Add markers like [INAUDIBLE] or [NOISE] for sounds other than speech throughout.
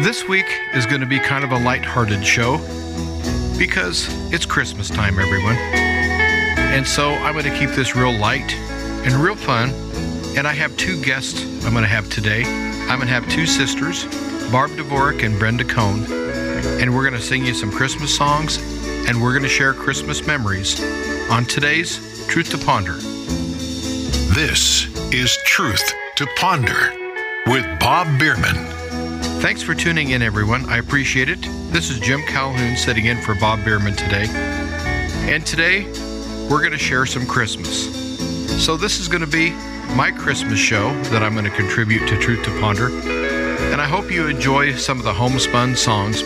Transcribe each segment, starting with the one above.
This week is going to be kind of a light-hearted show because it's Christmas time, everyone. And so I'm going to keep this real light and real fun. And I have two guests I'm going to have today. I'm going to have two sisters, Barb Dvorak and Brenda Cohn. And we're going to sing you some Christmas songs and we're going to share Christmas memories on today's Truth to Ponder. This is Truth to Ponder with Bob Bierman. Thanks for tuning in, everyone. I appreciate it. This is Jim Calhoun sitting in for Bob Bierman today. And today, we're going to share some Christmas. So, this is going to be my Christmas show that I'm going to contribute to Truth to Ponder. And I hope you enjoy some of the homespun songs.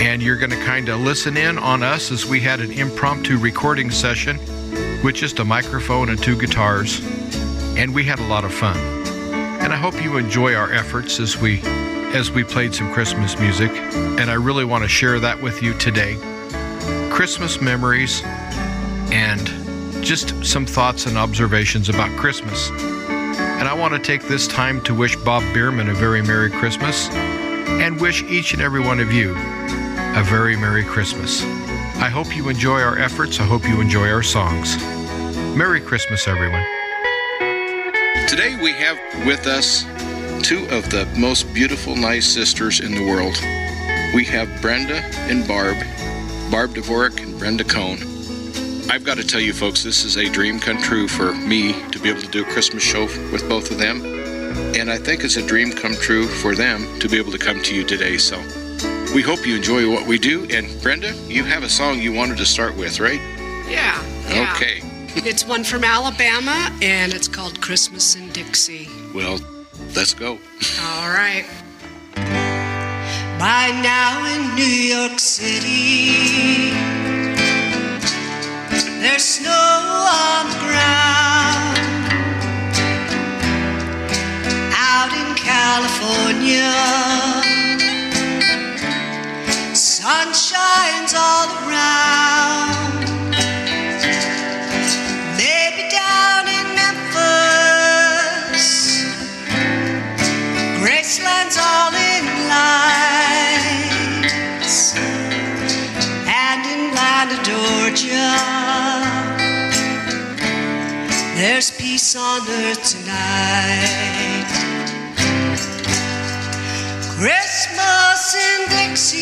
And you're going to kind of listen in on us as we had an impromptu recording session with just a microphone and two guitars. And we had a lot of fun. And I hope you enjoy our efforts as we as we played some Christmas music, and I really want to share that with you today. Christmas memories and just some thoughts and observations about Christmas. And I want to take this time to wish Bob Bierman a very Merry Christmas and wish each and every one of you a very Merry Christmas. I hope you enjoy our efforts. I hope you enjoy our songs. Merry Christmas, everyone. Today we have with us two of the most beautiful, nice sisters in the world. We have Brenda and Barb, Barb Dvorak and Brenda Cohn. I've got to tell you, folks, this is a dream come true for me to be able to do a Christmas show with both of them. And I think it's a dream come true for them to be able to come to you today. So we hope you enjoy what we do. And Brenda, you have a song you wanted to start with, right? Yeah. yeah. Okay. [LAUGHS] it's one from Alabama, and it's called Christmas in Dixie. Well, Let's go. All right. By now in New York City, there's snow on the ground. Out in California, sun shines all around. There's peace on earth tonight. Christmas in Dixie,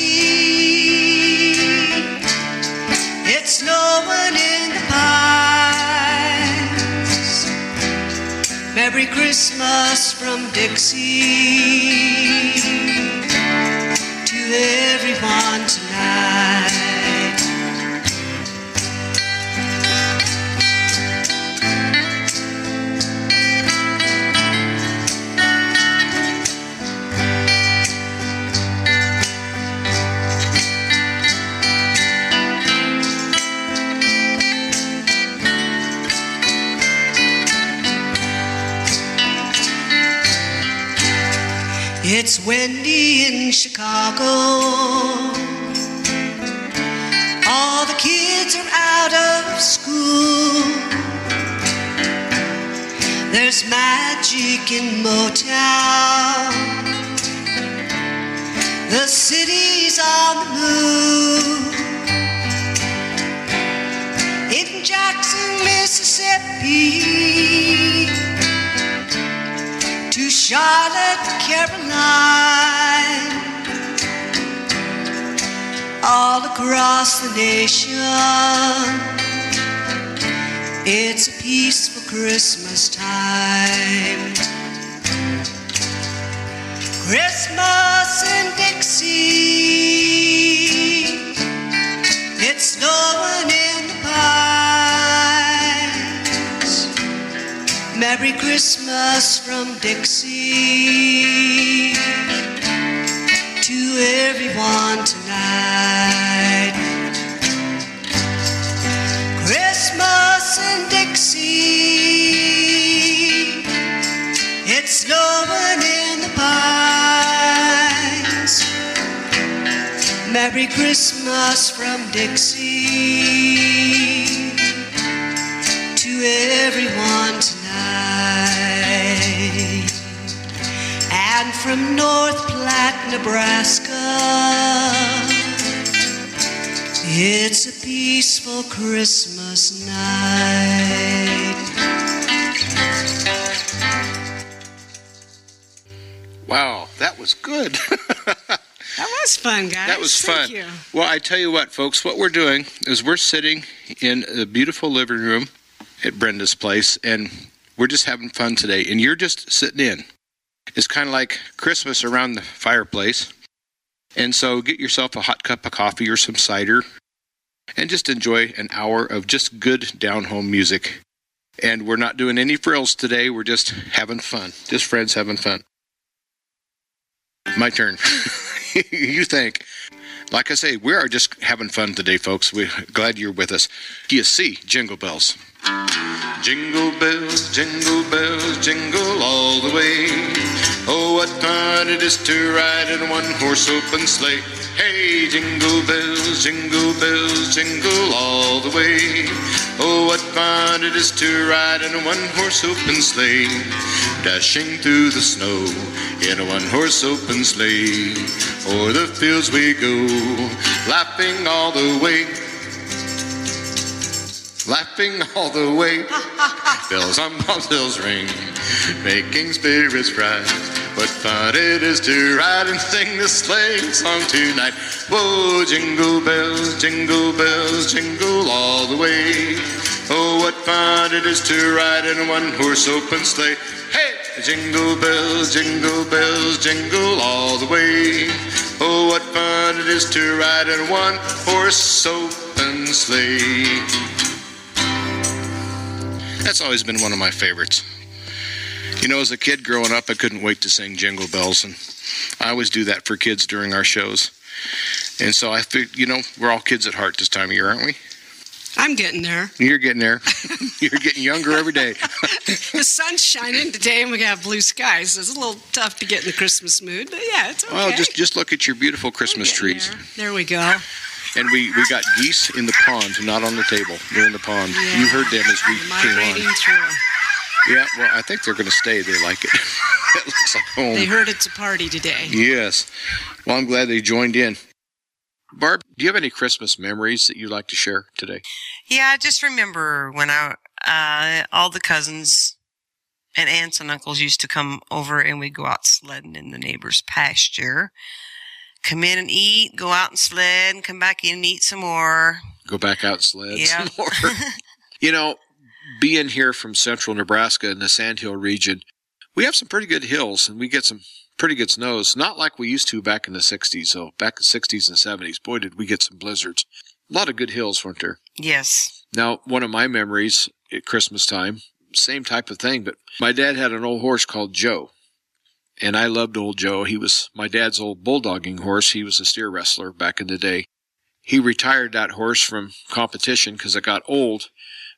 it's snowing in the pines. Merry Christmas from Dixie to everyone tonight. It's windy in Chicago. All the kids are out of school. There's magic in Motown. Charlotte, Carolina, all across the nation. It's a peaceful Christmas time. Christmas in Dixie, it's snowing in Merry Christmas from Dixie to everyone tonight. Christmas in Dixie, it's snowing in the pines. Merry Christmas from Dixie to everyone tonight. And from North Platte, Nebraska. It's a peaceful Christmas night. Wow, that was good. [LAUGHS] That was fun, guys. That was Thank fun. You. Well, I tell you what, folks, what we're doing is we're sitting in a beautiful living room at Brenda's place, and we're just having fun today. And you're just sitting in. It's kind of like Christmas around the fireplace. And so get yourself a hot cup of coffee or some cider and just enjoy an hour of just good down home music. And we're not doing any frills today. We're just having fun. Just friends having fun. My turn. [LAUGHS] you think. Like I say, we are just having fun today, folks. We're glad you're with us. You see, jingle bells. Jingle bells, jingle bells, jingle all the way. Oh, what fun it is to ride in a one horse open sleigh. Hey, jingle bells, jingle bells, jingle all the way. Oh, what fun it is to ride in a one horse open sleigh. Dashing through the snow in a one horse open sleigh. O'er the fields we go, laughing all the way. Laughing all the way, [LAUGHS] bells on bells ring, making spirits bright. What fun it is to ride and sing the sleigh song tonight. Whoa, jingle bells, jingle bells, jingle all the way. Oh, what fun it is to ride in a one horse open sleigh. Hey! Jingle bells, jingle bells, jingle all the way. Oh, what fun it is to ride in a one horse open sleigh. That's always been one of my favorites. You know, as a kid growing up, I couldn't wait to sing Jingle Bells, and I always do that for kids during our shows. And so I think, you know, we're all kids at heart this time of year, aren't we? I'm getting there. You're getting there. [LAUGHS] You're getting younger every day. [LAUGHS] The sun's shining today, and we got blue skies. So it's a little tough to get in the Christmas mood, but yeah, it's okay. Well, just just look at your beautiful Christmas trees. There. There we go. And we, we got geese in the pond, not on the table. They're in the pond. You heard them as we came Migrating on. through. Yeah, well, I think they're going to stay. They like it. [LAUGHS] it looks like home. They heard it's a party today. Yes. Well, I'm glad they joined in. Barb, do you have any Christmas memories that you'd like to share today? Yeah, I just remember when I uh, all the cousins and aunts and uncles used to come over and we'd go out sledding in the neighbor's pasture. Come in and eat, go out and sled, and come back in and eat some more. Go back out and sled Yeah. some more. [LAUGHS] you know, being here from central Nebraska in the Sandhill region, we have some pretty good hills and we get some pretty good snows. Not like we used to back in the 60s, though. Back in the 60s and 70s, boy, did we get some blizzards. A lot of good hills, weren't there? Yes. Now, one of my memories at Christmas time, same type of thing, but my dad had an old horse called Joe. And I loved old Joe. He was my dad's old bulldogging horse. He was a steer wrestler back in the day. He retired that horse from competition because it got old,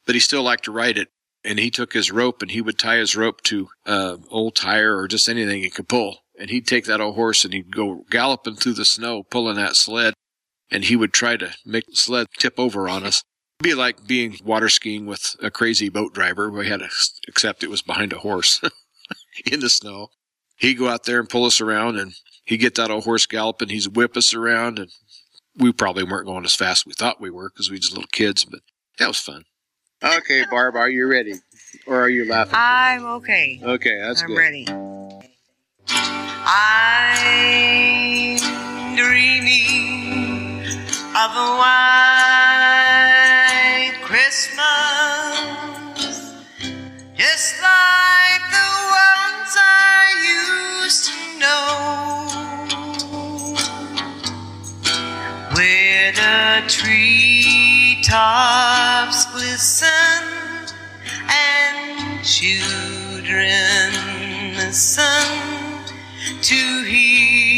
but he still liked to ride it. And he took his rope and he would tie his rope to uh, old tire or just anything he could pull. And he'd take that old horse and he'd go galloping through the snow, pulling that sled. And he would try to make the sled tip over on us It'd be like being water skiing with a crazy boat driver. We had to accept it was behind a horse [LAUGHS] in the snow. He'd go out there and pull us around and he'd get that old horse galloping. He'd whip us around and we probably weren't going as fast as we thought we were because we were just little kids, but that was fun. Okay, Barb, are you ready? Or are you laughing? I'm okay. Okay, that's I'm good. ready. I'm dreaming of a white Christmas, just like the ones Where the treetops glisten and children listen to hear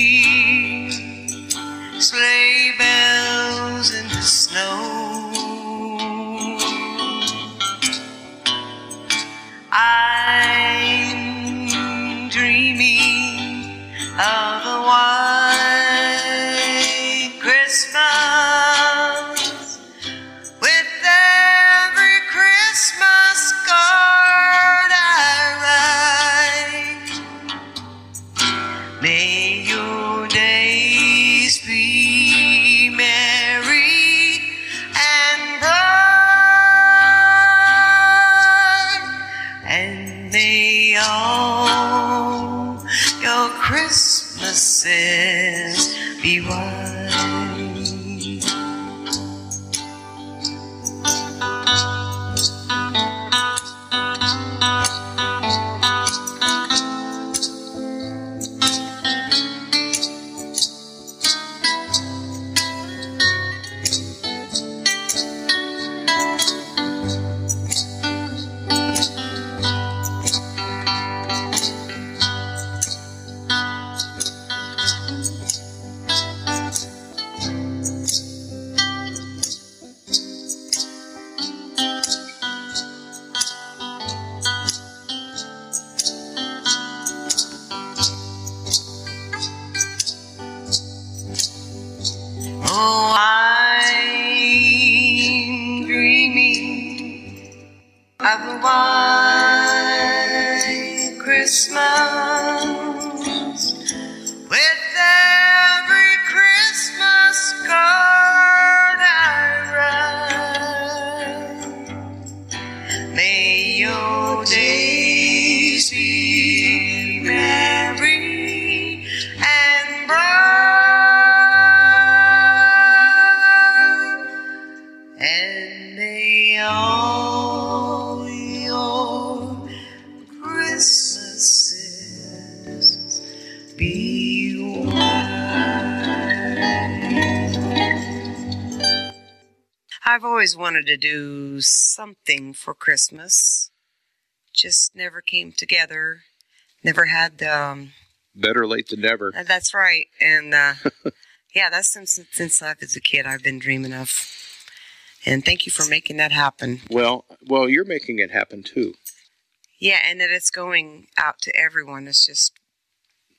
of always wanted to do something for Christmas. Just never came together. Never had the. Um, Better late than never. uh, that's right. And uh, [LAUGHS] yeah, that's since since I was a kid. I've been dreaming of. And thank you for making that happen. Well, well, you're making it happen too. Yeah, and that it's going out to everyone. It's just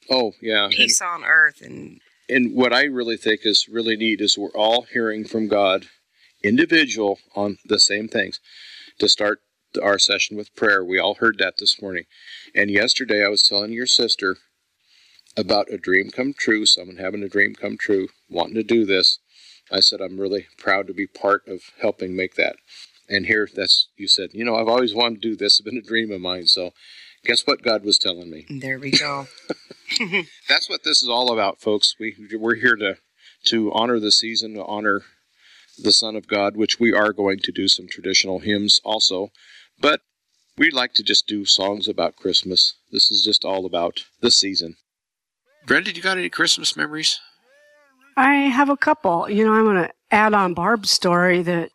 Oh, yeah. And, peace on earth, and and what I really think is really neat is we're all hearing from God, individual on the same things. To start our session with prayer, we all heard that this morning. And yesterday, I was telling your sister about a dream come true, someone having a dream come true, wanting to do this. I said, I'm really proud to be part of helping make that. And here, that's, you said, you know, I've always wanted to do this. It's been a dream of mine. So, guess what God was telling me? there we go. [LAUGHS] [LAUGHS] That's what this is all about, folks. We, we're here to, to honor the season, to honor the Son of God, which we are going to do some traditional hymns also. But we'd like to just do songs about Christmas. This is just all about the season. Brenda, you got any Christmas memories? I have a couple. You know, I'm going to add on Barb's story that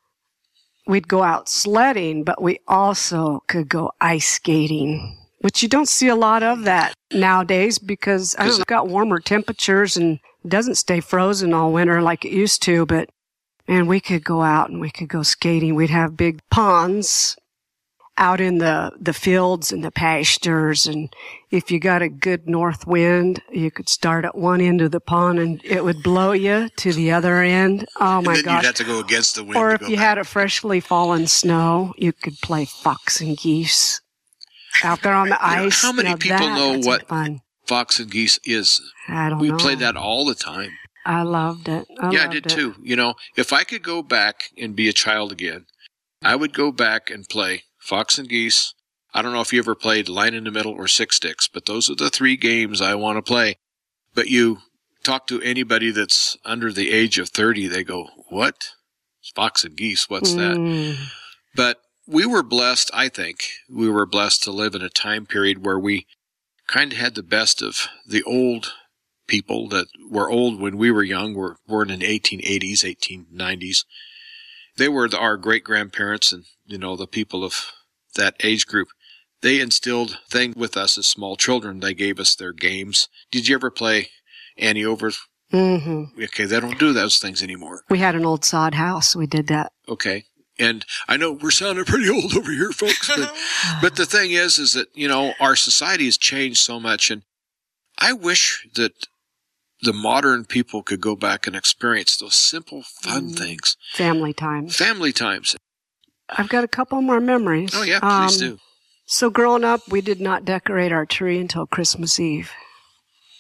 we'd go out sledding, but we also could go ice skating, which you don't see a lot of that nowadays because I don't know, got warmer temperatures and doesn't stay frozen all winter like it used to. But man, we could go out and we could go skating. We'd have big ponds out in the, the fields and the pastures. And if you got a good north wind, you could start at one end of the pond and it would blow you to the other end. Oh my and then you'd have to go against the wind. Or if you back. had a freshly fallen snow, you could play fox and geese out there on the ice. how many Now people that know what- fun. Fox and Geese is. I don't know. We know. played that all the time. I loved it. I yeah, I did it. too. You know, if I could go back and be a child again, I would go back and play Fox and Geese. I don't know if you ever played Line in the Middle or Six Sticks, but those are the three games I want to play. But you talk to anybody that's under the age of 30, they go, What? Fox and Geese, what's that? Mm. But we were blessed, I think, we were blessed to live in a time period where we kind of had the best of the old people that were old when we were young, were born in the 1880s, 1890s. They were the, our great grandparents and, you know, the people of that age group. They instilled things with us as small children. They gave us their games. Did you ever play Annie over? hmm Okay, they don't do those things anymore. We had an old sod house. We did that. Okay. And I know we're sounding pretty old over here, folks, but, [LAUGHS] but the thing is, is that, you know, our society has changed so much. And I wish that the modern people could go back and experience those simple, fun Mm. things. Family times. Family times. I've got a couple more memories. Oh, yeah, please Um, do. So growing up, we did not decorate our tree until Christmas Eve.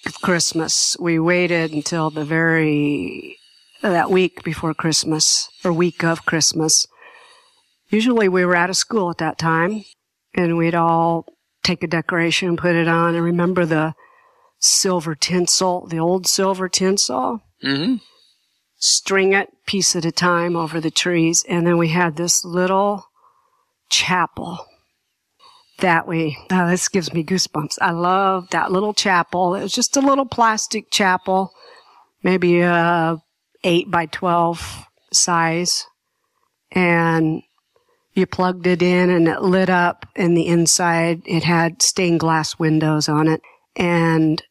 of Christmas. We waited until the very that week before Christmas or week of Christmas. Usually we were out of school at that time and we'd all take a decoration and put it on and remember the silver tinsel, the old silver tinsel. Mm-hmm. String it piece at a time over the trees. And then we had this little chapel that we, oh, this gives me goosebumps. I love that little chapel. It was just a little plastic chapel, maybe a eight by 12 size. And you plugged it in and it lit up and the inside it had stained glass windows on it and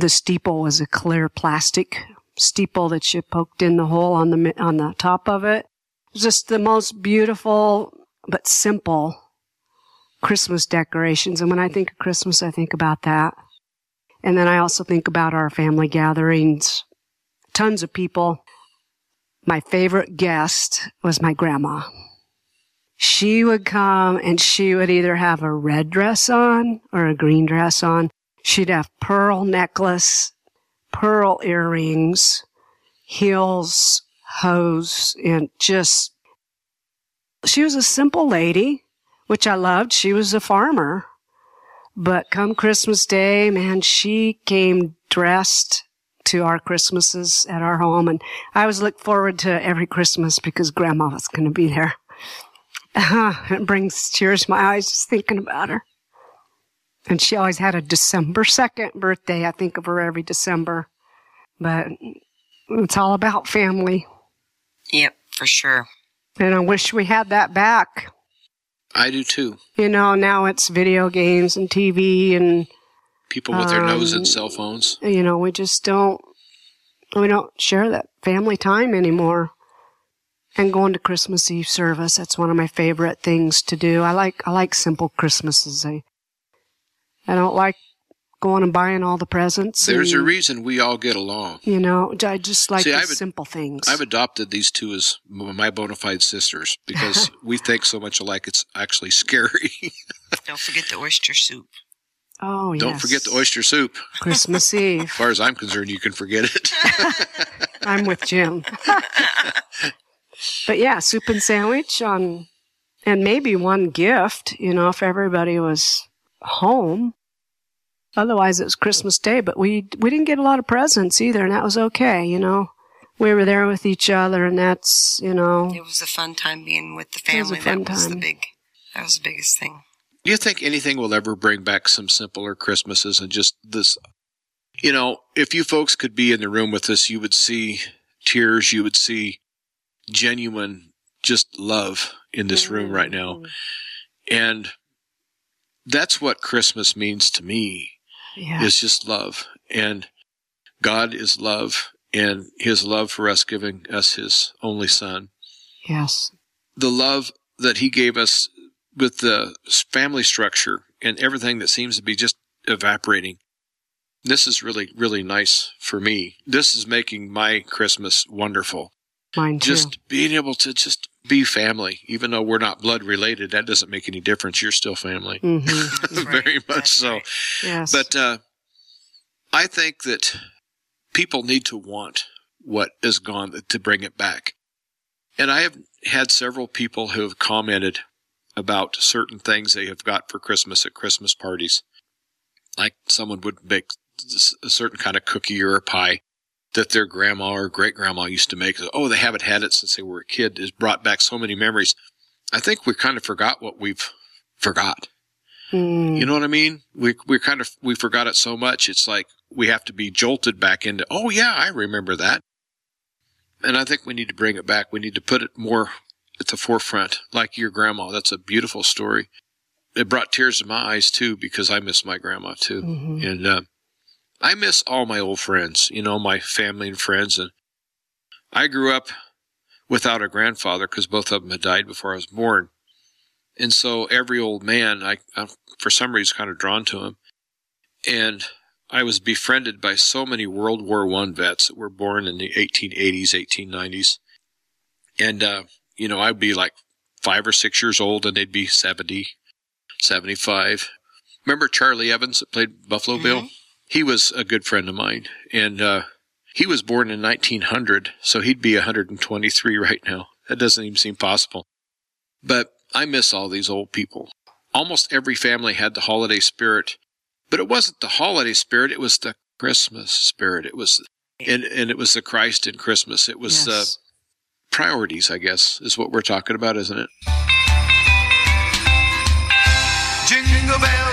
the steeple was a clear plastic steeple that you poked in the hole on the on the top of it. Just the most beautiful but simple Christmas decorations. And when I think of Christmas, I think about that. And then I also think about our family gatherings. Tons of people. My favorite guest was my grandma. She would come and she would either have a red dress on or a green dress on. She'd have pearl necklace, pearl earrings, heels, hose, and just, she was a simple lady, which I loved. She was a farmer. But come Christmas Day, man, she came dressed to our Christmases at our home. And I always look forward to every Christmas because grandma was going to be there. [LAUGHS] it brings tears to my eyes just thinking about her. And she always had a December 2nd birthday. I think of her every December. But it's all about family. Yep, for sure. And I wish we had that back. I do too. You know, now it's video games and TV and People with their nose in Um, cell phones. you know, we just don't we don't share that family time anymore. And going to Christmas Eve service, that's one of my favorite things to do. I like I like simple Christmases. I I don't like going and buying all the presents. There's a reason we all get along. you know, I just like See, the I've- simple things. I've adopted these two as my bona fide sisters [LAUGHS] because we think so much alike. It's actually [LAUGHS] scary. Don't forget the oyster soup. oh, yes. Don't forget the oyster soup. Christmas [LAUGHS] Eve. As far as I'm concerned, you can forget it. I'm with Jim. but yeah, soup and sandwich on, and maybe one gift, you know, if everybody was home. Otherwise, it was Christmas Day, but we we didn't get a lot of presents either, and that was okay, you know. We were there with each other, and that's you know, It was a fun time being with the It was a family. fun that was the time. big. That was the biggest thing. Do you think anything will ever bring back some simpler Christmases and just this? You know, if you folks could be in the room with us, you would see tears. You would see genuine, just love in this room right now. Mm. And that's what Christmas means to me. Yeah, is just love. And God is love and his love for us giving us his only son. yes, The love that he gave us with the family structure and everything that seems to be just evaporating. This is really, really nice for me. This is making my Christmas wonderful. Mine too. Just being able to just be family, even though we're not blood related, that doesn't make any difference. You're still family. hmm [LAUGHS] That's right. Very much That's so. right. Yes, But uh, I think that people need to want what is gone to bring it back. And I have had several people who have commented about certain things they have got for Christmas at Christmas parties. Like someone would make a certain kind of cookie or a pie that their grandma or great grandma used to make. Oh, they haven't had it since they were a kid. It's brought back so many memories. I think we kind of forgot what we've forgot. Mm, You know what I mean? We we kind of we forgot it so much. It's like we have to be jolted back into. Oh yeah, I remember that. And I think we need to bring it back. We need to put it more at the forefront, like your grandma. That's a beautiful story. It brought tears to my eyes too because I miss my grandma too, mhm. and uh, I miss all my old friends. You know, my family and friends. And I grew up without a grandfather because both of them had died before I was born. And so every old man, I, I for some reason kind of drawn to him. And I was befriended by so many World War One vets that were born in the 1880s, 1890s. And, uh, you know, I'd be like five or six years old and they'd be 70, 75. Remember Charlie Evans that played Buffalo Bill? He was a good friend of mine, and uh, he was born in 1900, so he'd be 123 right now. That doesn't even seem possible. But I miss all these old people. Almost every family had the holiday spirit, but it wasn't the holiday spirit, it was the Christmas spirit. It was and, and it was the Christ in Christmas. It was uh, Yes. priorities, I guess, is what we're talking about, isn't it? Jingle bell,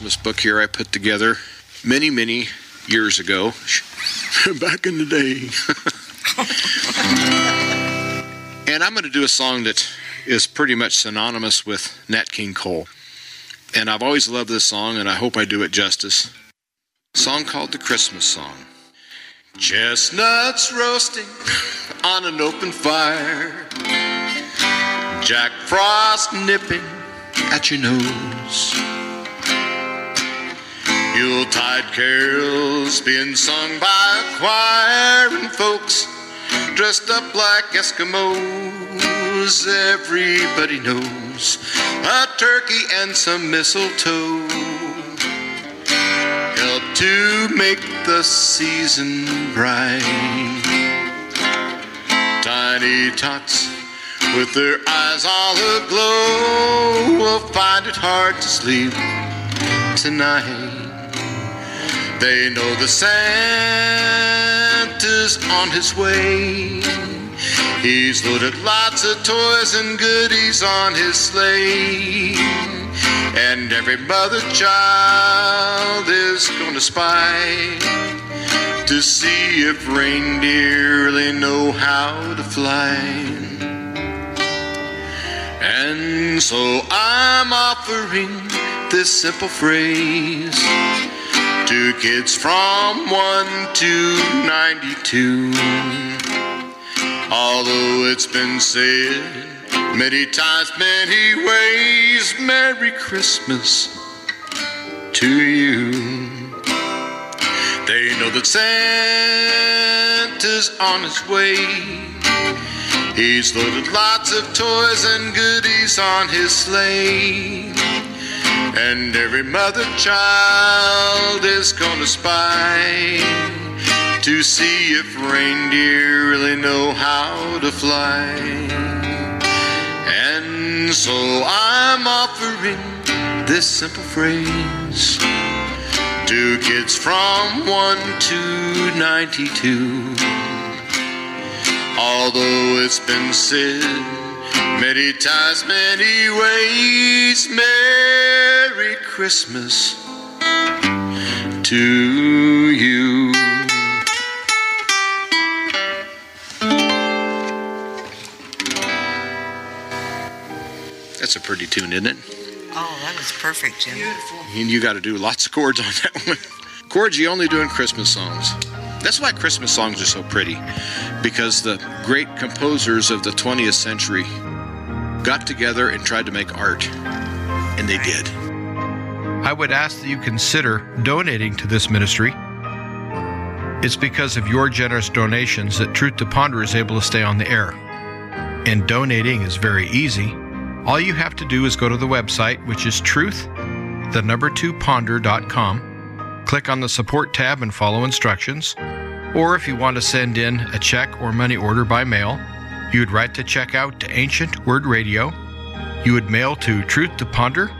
Christmas book here I put together many, many years ago, [LAUGHS] back in the day. [LAUGHS] and I'm going to do a song that is pretty much synonymous with Nat King Cole. And I've always loved this song, and I hope I do it justice. A song called The Christmas Song. Chestnuts roasting [LAUGHS] on an open fire. Jack Frost nipping at your nose. Yuletide carols being sung by a choir and folks dressed up like Eskimos. Everybody knows a turkey and some mistletoe help to make the season bright. Tiny tots with their eyes all aglow will find it hard to sleep tonight. They know the Santa's on his way. He's loaded lots of toys and goodies on his sleigh. And every mother child is gonna spy to see if reindeer really know how to fly. And so I'm offering this simple phrase to kids from 1 to 92. Although it's been said many times, many ways, Merry Christmas to you. They know that Santa's on his way. He's loaded lots of toys and goodies on his sleigh. And every mother child is gonna spy to see if reindeer really know how to fly. And so I'm offering this simple phrase to kids from 1 to 92. Although it's been said many times, many ways, Merry Christmas to you. That's a pretty tune, isn't it? Oh, that was perfect, Jim. Beautiful. And you got to do lots of chords on [LAUGHS] that one. chords you only do in Christmas songs. That's why Christmas songs are so pretty, because the great composers of the 20th century got together and tried to make art, and they did. I would ask that you consider donating to this ministry. It's because of your generous donations that Truth to Ponder is able to stay on the air. And donating is very easy. All you have to do is go to the website, which is truth, the number two ponder.com. Click on the support tab and follow instructions. Or if you want to send in a check or money order by mail, you would write the check out to Ancient Word Radio. You would mail to Truth to Ponder,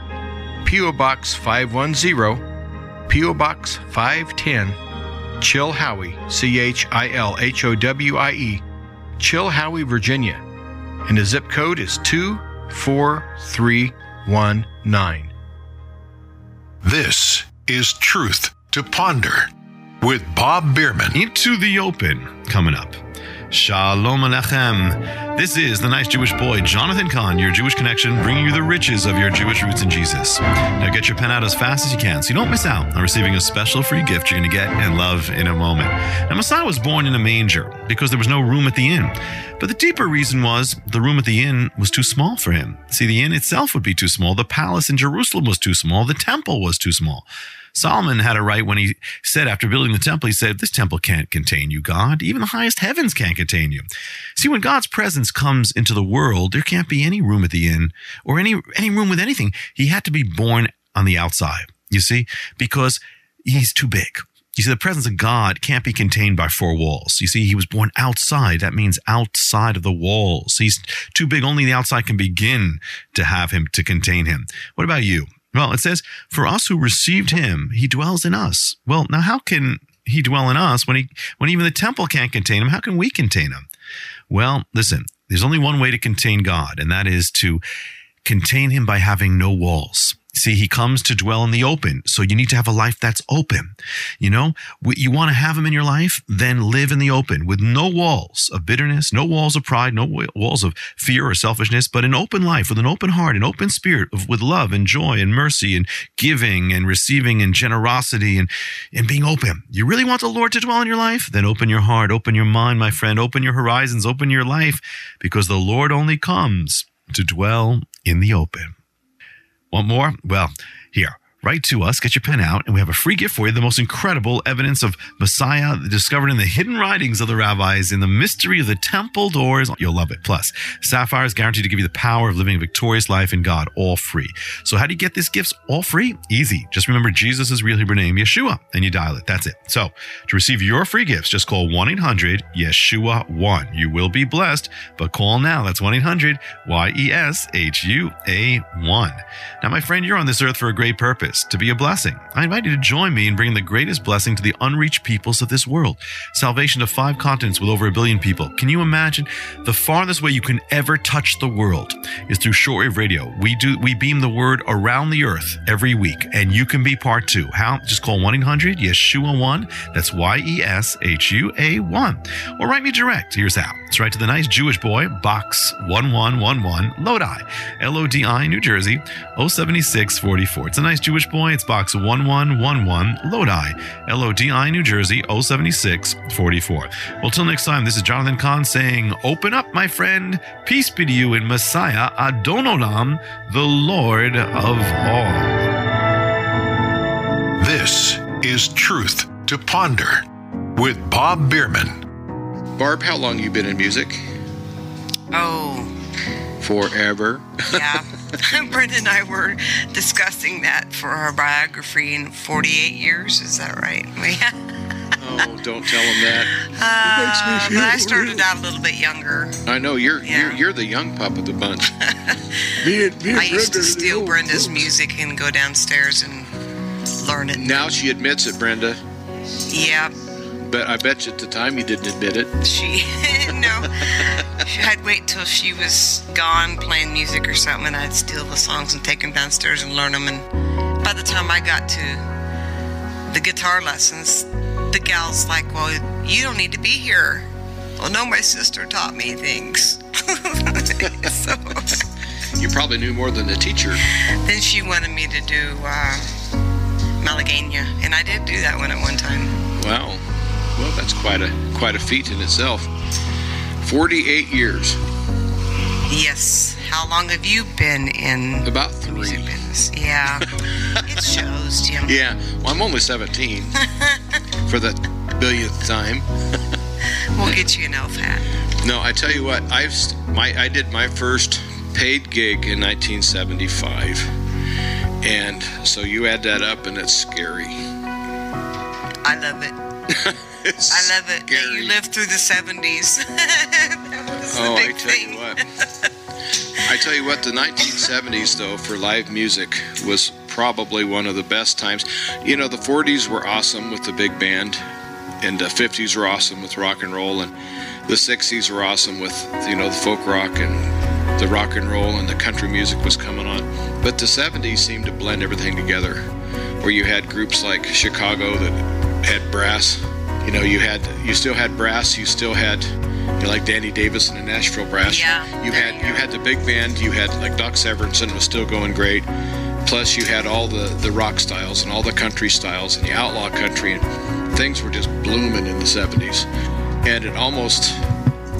P.O. Box 510, P.O. Box 510, Chilhowie, C H I L H O W I E, Chilhowie, Virginia. And the zip code is 24319. This is Truth to Ponder with Bob Bierman. Into the Open coming up. Shalom Alechem. This is the nice Jewish boy, Jonathan Cahn, your Jewish connection, bringing you the riches of your Jewish roots in Jesus. Now get your pen out as fast as you can so you don't miss out on receiving a special free gift you're going to get and love in a moment. Now, Messiah was born in a manger because there was no room at the inn. But the deeper reason was the room at the inn was too small for him. See, the inn itself would be too small. The palace in Jerusalem was too small. The temple was too small. Solomon had it right when he said, after building the temple, he said, This temple can't contain you, God. Even the highest heavens can't contain you. See, when God's presence comes into the world, there can't be any room at the inn or any, any room with anything. He had to be born on the outside, you see, because he's too big. You see, the presence of God can't be contained by four walls. You see, he was born outside. That means outside of the walls. He's too big. Only the outside can begin to have him, to contain him. What about you? Well, it says, for us who received him, he dwells in us. Well, now how can he dwell in us when he, when even the temple can't contain him? How can we contain him? Well, listen, there's only one way to contain God, and that is to contain him by having no walls. See, he comes to dwell in the open. So you need to have a life that's open. You know, you want to have him in your life, then live in the open with no walls of bitterness, no walls of pride, no walls of fear or selfishness, but an open life with an open heart, an open spirit of, with love and joy and mercy and giving and receiving and generosity and, and being open. You really want the Lord to dwell in your life? Then open your heart, open your mind, my friend, open your horizons, open your life because the Lord only comes to dwell in the open. Want more? Well, here. Write to us, get your pen out, and we have a free gift for you the most incredible evidence of Messiah discovered in the hidden writings of the rabbis in the mystery of the temple doors. You'll love it. Plus, Sapphire is guaranteed to give you the power of living a victorious life in God, all free. So, how do you get these gifts all free? Easy. Just remember Jesus' real Hebrew name, Yeshua, and you dial it. That's it. So, to receive your free gifts, just call 1 800 Yeshua 1. You will be blessed, but call now. That's 1 800 Y E S H U A 1. Now, my friend, you're on this earth for a great purpose to be a blessing. I invite you to join me in bringing the greatest blessing to the unreached peoples of this world. Salvation to five continents with over a billion people. Can you imagine? The farthest way you can ever touch the world is through shortwave radio. We do we beam the word around the earth every week, and you can be part two. How? Just call 1-800 Yeshua 1. That's Y-E-S-H-U-A 1. Or write me direct. Here's how. It's right to the nice Jewish boy, box 1111, Lodi, L-O-D-I, New Jersey, 07644. It's a nice Jewish boy. It's box 1111, Lodi, L O D I, New Jersey, 07644. Well, till next time, this is Jonathan Cahn saying, Open up, my friend. Peace be to you in Messiah, Adon Olam, the Lord of all. This is Truth to Ponder with Bob Bierman. Barb, how long you been in music? Oh, Forever. yeah. [LAUGHS] [LAUGHS] Brenda and I were discussing that for our biography in 48 years. Is that right? [LAUGHS] Oh, don't tell them that. Uh, but I started out a little bit younger. I know you're Yeah. you're, you're the young pup of the bunch. [LAUGHS] I used to steal Brenda's music and go downstairs and learn it. now she admits it, Brenda. Yeah, But I bet you at the time you didn't admit it. she [LAUGHS] no. I'd wait till she was gone playing music or something, and I'd steal the songs and take them downstairs and learn them. And by the time I got to the guitar lessons, the gal's like, "Well, you don't need to be here." Well, no, my sister taught me things. [LAUGHS] so You probably knew more than the teacher. then she wanted me to do uh, Malagueña, and I did do that one at one time. Wow. Well, that's quite a quite a feat in itself. Forty-eight years. Yes. How long have you been in About three. business? Yeah. [LAUGHS] it shows, Jim. Yeah, well, I'm only 17 [LAUGHS] for the billionth time. [LAUGHS] We'll get you an elf hat. No, I tell you what, I've my I did my first paid gig in 1975, and so you add that up, and it's scary. I love it. I love it that scary. you lived through the 70s. [LAUGHS] that was the Oh, I tell thing. you what. [LAUGHS] I tell you what, the 1970s though for live music was probably one of the best times. You know, the 40s were awesome with the big band, and the 50s were awesome with rock and roll, and the 60s were awesome with you know the folk rock and the rock and roll and the country music was coming on. But the 70s seemed to blend everything together, where you had groups like Chicago that had brass. You know, you had you still had brass, you still had you know, like Danny Davis and the Nashville Brass. Yeah, You had you you had the big band. You had like Doc Severinsen was still going great. Plus, you had all the the rock styles and all the country styles and the outlaw country, and things were just blooming in the '70s. And it almost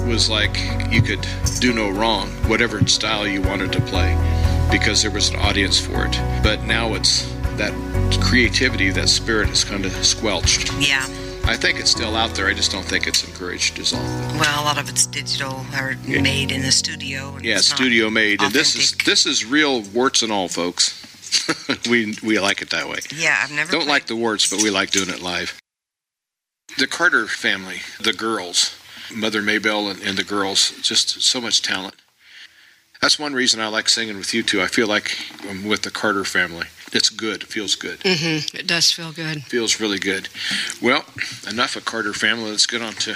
was like you could do no wrong, whatever style you wanted to play, because there was an audience for it. But now it's that creativity, that spirit is kind of squelched. Yeah. I think it's still out there. I just don't think it's encouraged as all. Well, a lot of it's digital or made in the studio. And Yeah, studio made, and this is this is real warts and all, folks. [LAUGHS] we we like it that way. Yeah, I've never Don't played- like the warts, but we like doing it live. The Carter family, the girls, Mother Maybelle and, and the girls, just so much talent. That's one reason I like singing with you two. I feel like I'm with the Carter family. It's good. It feels good. Mm-hmm. It does feel good. Feels really good. Well, enough of Carter family. Let's get on to.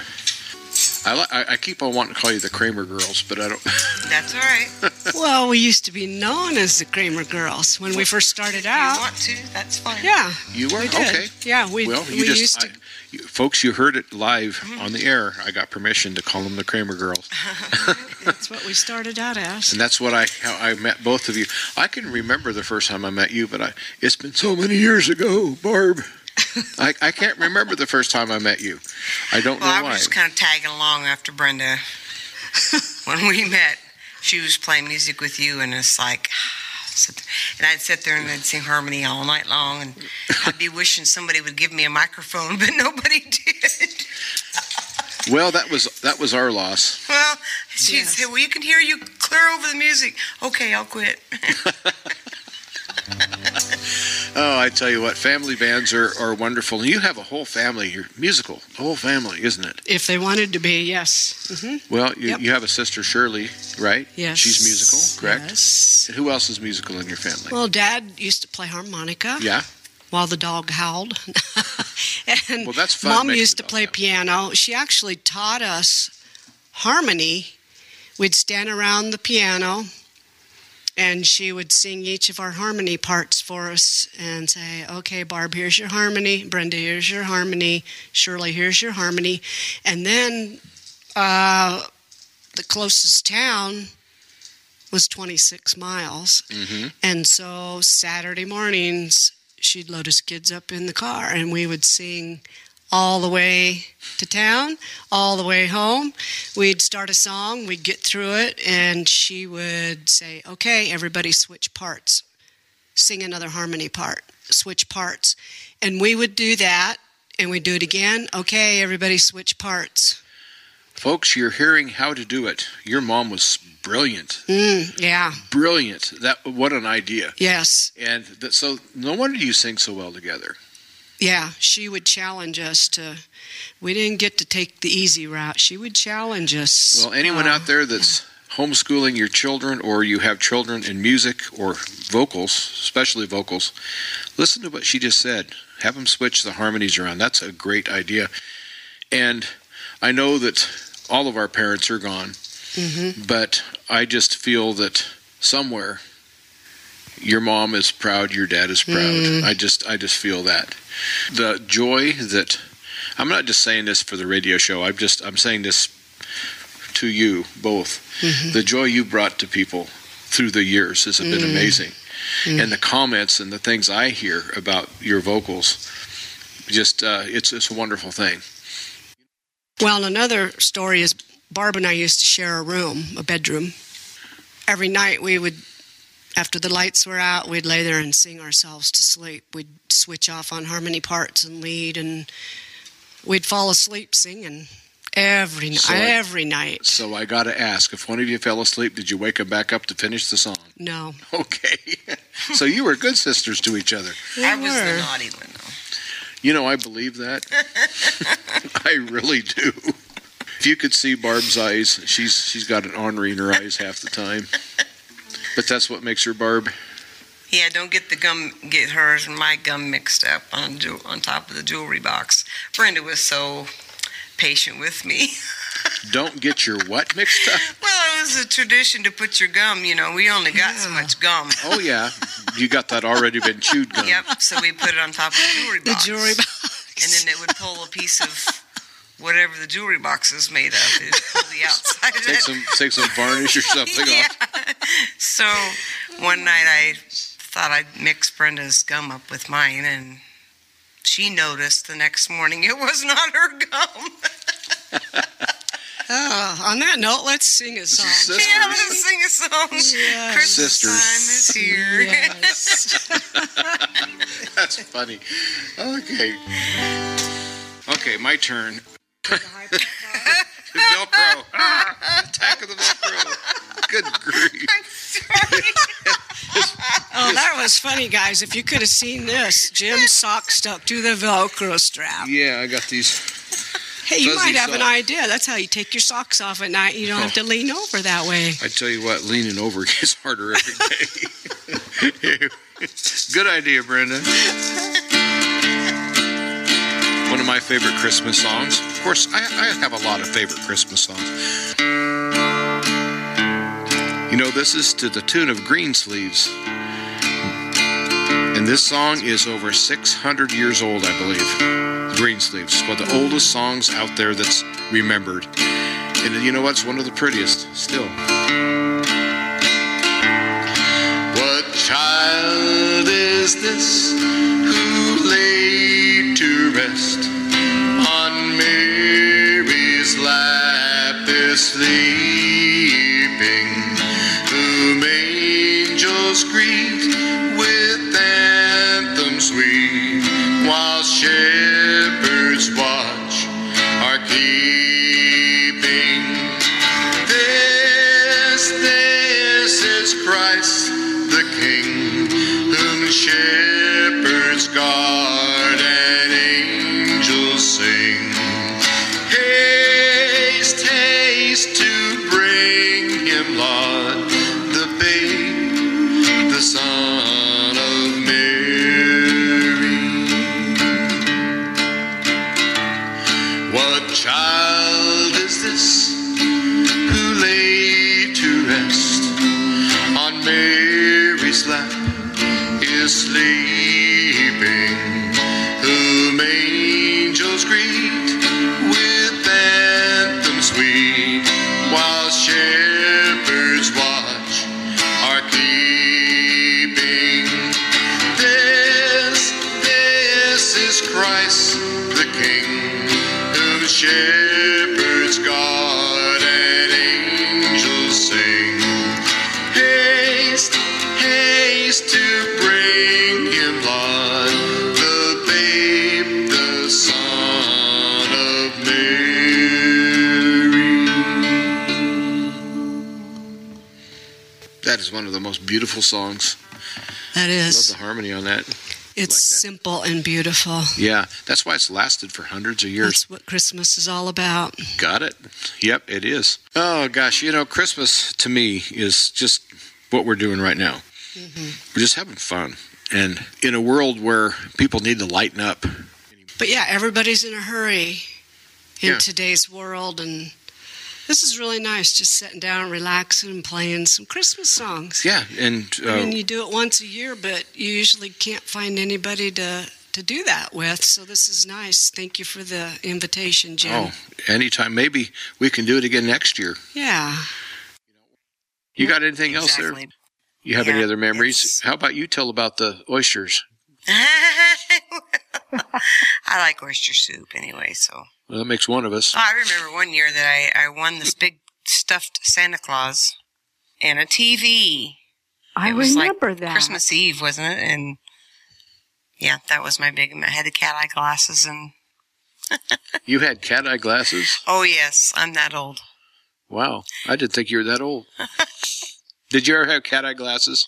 I, li- I I keep on wanting to call you the Kramer girls, but I don't. [LAUGHS] That's all right. [LAUGHS] Well, we used to be known as the Kramer Girls when we first started If you out. want to, that's fine. Yeah, You were we did. okay. Yeah, we, Well, you we just, used to. I, you, folks, you heard it live on the air. I got permission to call them the Kramer girls, [LAUGHS] That's what we started out as. and that's what I how I met both of you. I can remember the first time I met you, but I it's been so many years ago, Barb. I, I can't remember the first time I met you. I don't Well, know I why. I was just kind of tagging along after Brenda. [LAUGHS] when we met, she was playing music with you, and it's like, sit there- and I'd sit there and I'd sing harmony all night long, and I'd be wishing somebody would give me a microphone, [LAUGHS] but nobody did. Well, that was that was our loss. Well, she'd Yes. say, "Well, you can hear you clear over the music." Okay, I'll quit. [LAUGHS] Oh, I tell you what, family bands are, are wonderful. And you have a whole family You're musical, the whole family, isn't it? If they wanted to be, yes. hmm Well, you, Yep. you have a sister, Shirley, right? Yes. She's musical, correct? Yes. Who else is musical in your family? Well, Dad used to play harmonica yeah. while the dog howled. [LAUGHS] and Well, that's fun, Mom used to play howl. piano. She actually taught us harmony. We'd stand around the piano and she would sing each of our harmony parts for us and say, Okay, Barb, here's your harmony. Brenda, here's your harmony. Shirley, here's your harmony. And then uh, the closest town was 26 miles. Mm-hmm. And so Saturday mornings, she'd load us kids up in the car and we would sing all the way to town, all the way home. We'd start a song, we'd get through it, and she would say, Okay, everybody switch parts. Sing another harmony part, switch parts. And we would do that and we'd do it again. Okay, everybody switch parts. Folks, you're hearing how to do it. Your mom was brilliant, Mm, yeah, brilliant. That what an idea. yes. And that, so, no wonder you sing so well together. Yeah, she would challenge us to. We didn't get to take the easy route. She would challenge us. Well, anyone uh, out there that's homeschooling your children, or you have children in music or vocals, especially vocals, listen to what she just said. Have them switch the harmonies around. That's a great idea. And I know that all of our parents are gone, mhm. but I just feel that somewhere your mom is proud, your dad is proud. Mm. I just I just feel that. The joy that I'm not just saying this for the radio show. I'm just I'm saying this to you both. Mhm. The joy you brought to people through the years has been Mm. amazing. Mm. And the comments and the things I hear about your vocals just uh, it's it's a wonderful thing. Well, another story is Barb and I used to share a room, a bedroom. Every night we would after the lights were out, we'd lay there and sing ourselves to sleep. We'd switch off on harmony parts and lead, and we'd fall asleep singing every night. So I- every night. So I got to ask, if one of you fell asleep, did you wake him back up to finish the song? No, [LAUGHS] Okay. so you were good sisters to each other. I was the naughty one, though. You know, I believe that. [LAUGHS] I really do. If you could see Barb's eyes, she's she's got an ornery in her eyes half the time. But that's what makes her Barb. Yeah, don't get the gum, get hers and my gum mixed up on jew- on top of the jewelry box. Brenda was so patient with me. [LAUGHS] Don't get your what mixed up. Well, it was a tradition to put your gum. You know, we only got so much gum. Oh yeah, you got that already been chewed gum. Yep. So we put it on top of the jewelry box. the jewelry box. and then it would pull a piece of whatever the jewelry box is made of. It would pull the outside of Take it. some take some varnish or [LAUGHS] something yeah. off. So one night I thought I'd mix Brenda's gum up with mine, and she noticed the next morning it was not her gum. [LAUGHS] Oh, on that note, let's sing a song. Sisters. Yeah, let's sing a song. Yes. Christmas Sisters. time is here. Yes. [LAUGHS] That's funny. Okay. Okay, my turn. [LAUGHS] Velcro. Ah, attack of the Velcro. Good grief. Oh, that was funny, guys. If you could have seen this, Jim's sock stuck to the Velcro strap. Yeah, I got these. Hey, you might have an idea. That's how you take your socks off at night. You don't have to lean over that way. I tell you what, leaning over [LAUGHS] gets harder every day. [LAUGHS] Good idea, Brenda. [LAUGHS] One of my favorite Christmas songs. Of course, I, I have a lot of favorite Christmas songs. You know, this is to the tune of Greensleeves. And this song is over 600 years old, I believe. Greensleeves. One of the oldest songs out there that's remembered. And you know what's one of the prettiest still. What child is this beautiful songs. That is. I love the harmony on that. It's like simple and beautiful. Yeah, that's why it's lasted for hundreds of years. That's what Christmas is all about. Got it. Yep, it is. Oh gosh, you know, Christmas to me is just what we're doing right now. Mm-hmm. We're just having fun, and in a world where people need to lighten up. But yeah, everybody's in a hurry in Yeah. today's world, and this is really nice. Just sitting down relaxing and playing some Christmas songs. Yeah, and uh, I mean, you do it once a year, but you usually can't find anybody to to do that with. So this is nice. Thank you for the invitation, Jim. oh, anytime maybe we can do it again next year. Yeah. You got anything else there? You have any other memories? it's- How about you tell about the oysters? [LAUGHS] I like oyster soup anyway, so. Well, that makes one of us. Oh, I remember one year that I, I won this big stuffed Santa Claus and a TV. I it was remember like that. Christmas Eve, wasn't it? And yeah, that was my big. I had the cat eye glasses, and [LAUGHS] You had cat eye glasses? oh yes, I'm that old. Wow. I didn't think you were that old. [LAUGHS] Did you ever have cat eye glasses?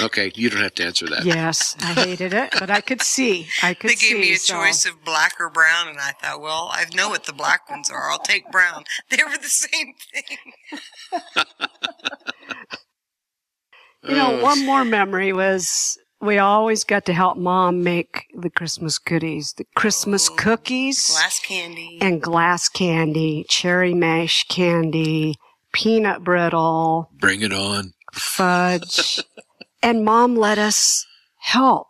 Okay, you don't have to answer that. Yes, I hated it, but I could see. I could They see. gave me a so- choice of black or brown, and I thought, well, I know what the black ones are. I'll take brown. [LAUGHS] They were the same thing. [LAUGHS] You know, one more memory was we always got to help mom make the Christmas goodies, the Christmas Oh, cookies Glass candy. and glass candy, cherry mash candy, peanut brittle, Bring it on. fudge. [LAUGHS] and mom let us help.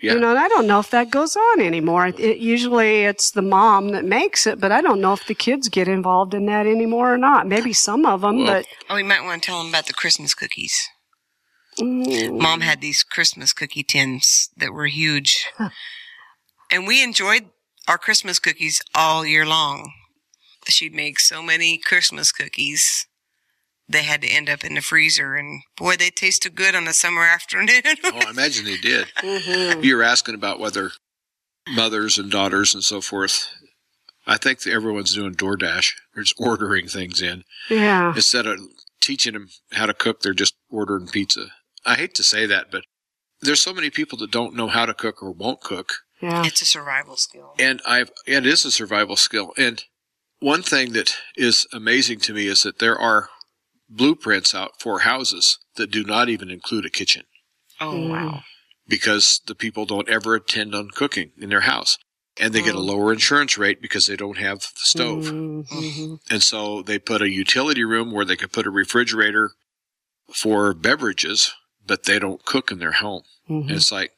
Yeah. You know, and I don't know if that goes on anymore. It, usually it's the mom that makes it, but I don't know if the kids get involved in that anymore or not. Maybe some of them, Well, but oh, we might want to tell them about the Christmas cookies. mm, Mom had these Christmas cookie tins that were huge. and we enjoyed our Christmas cookies all year long. She'd make so many Christmas cookies. They had to end up in the freezer, and boy, they tasted good on a summer [LAUGHS] afternoon. Oh, I imagine they did. [LAUGHS] mhm. You were asking about whether mothers and daughters and so forth. I think that everyone's doing DoorDash. They're just ordering things in. yeah. Instead of teaching them how to cook, they're just ordering pizza. I hate to say that, but there's so many people that don't know how to cook or won't cook. Yeah. it's a survival skill. And I've, it is a survival skill. And one thing that is amazing to me is that there are blueprints out for houses that do not even include a kitchen Oh, Mm. wow. because the people don't ever attend on cooking in their house. And they get a lower insurance rate because they don't have the stove. Mhm. And so they put a utility room where they could put a refrigerator for beverages, but they don't cook in their home. And Mhm. it's like,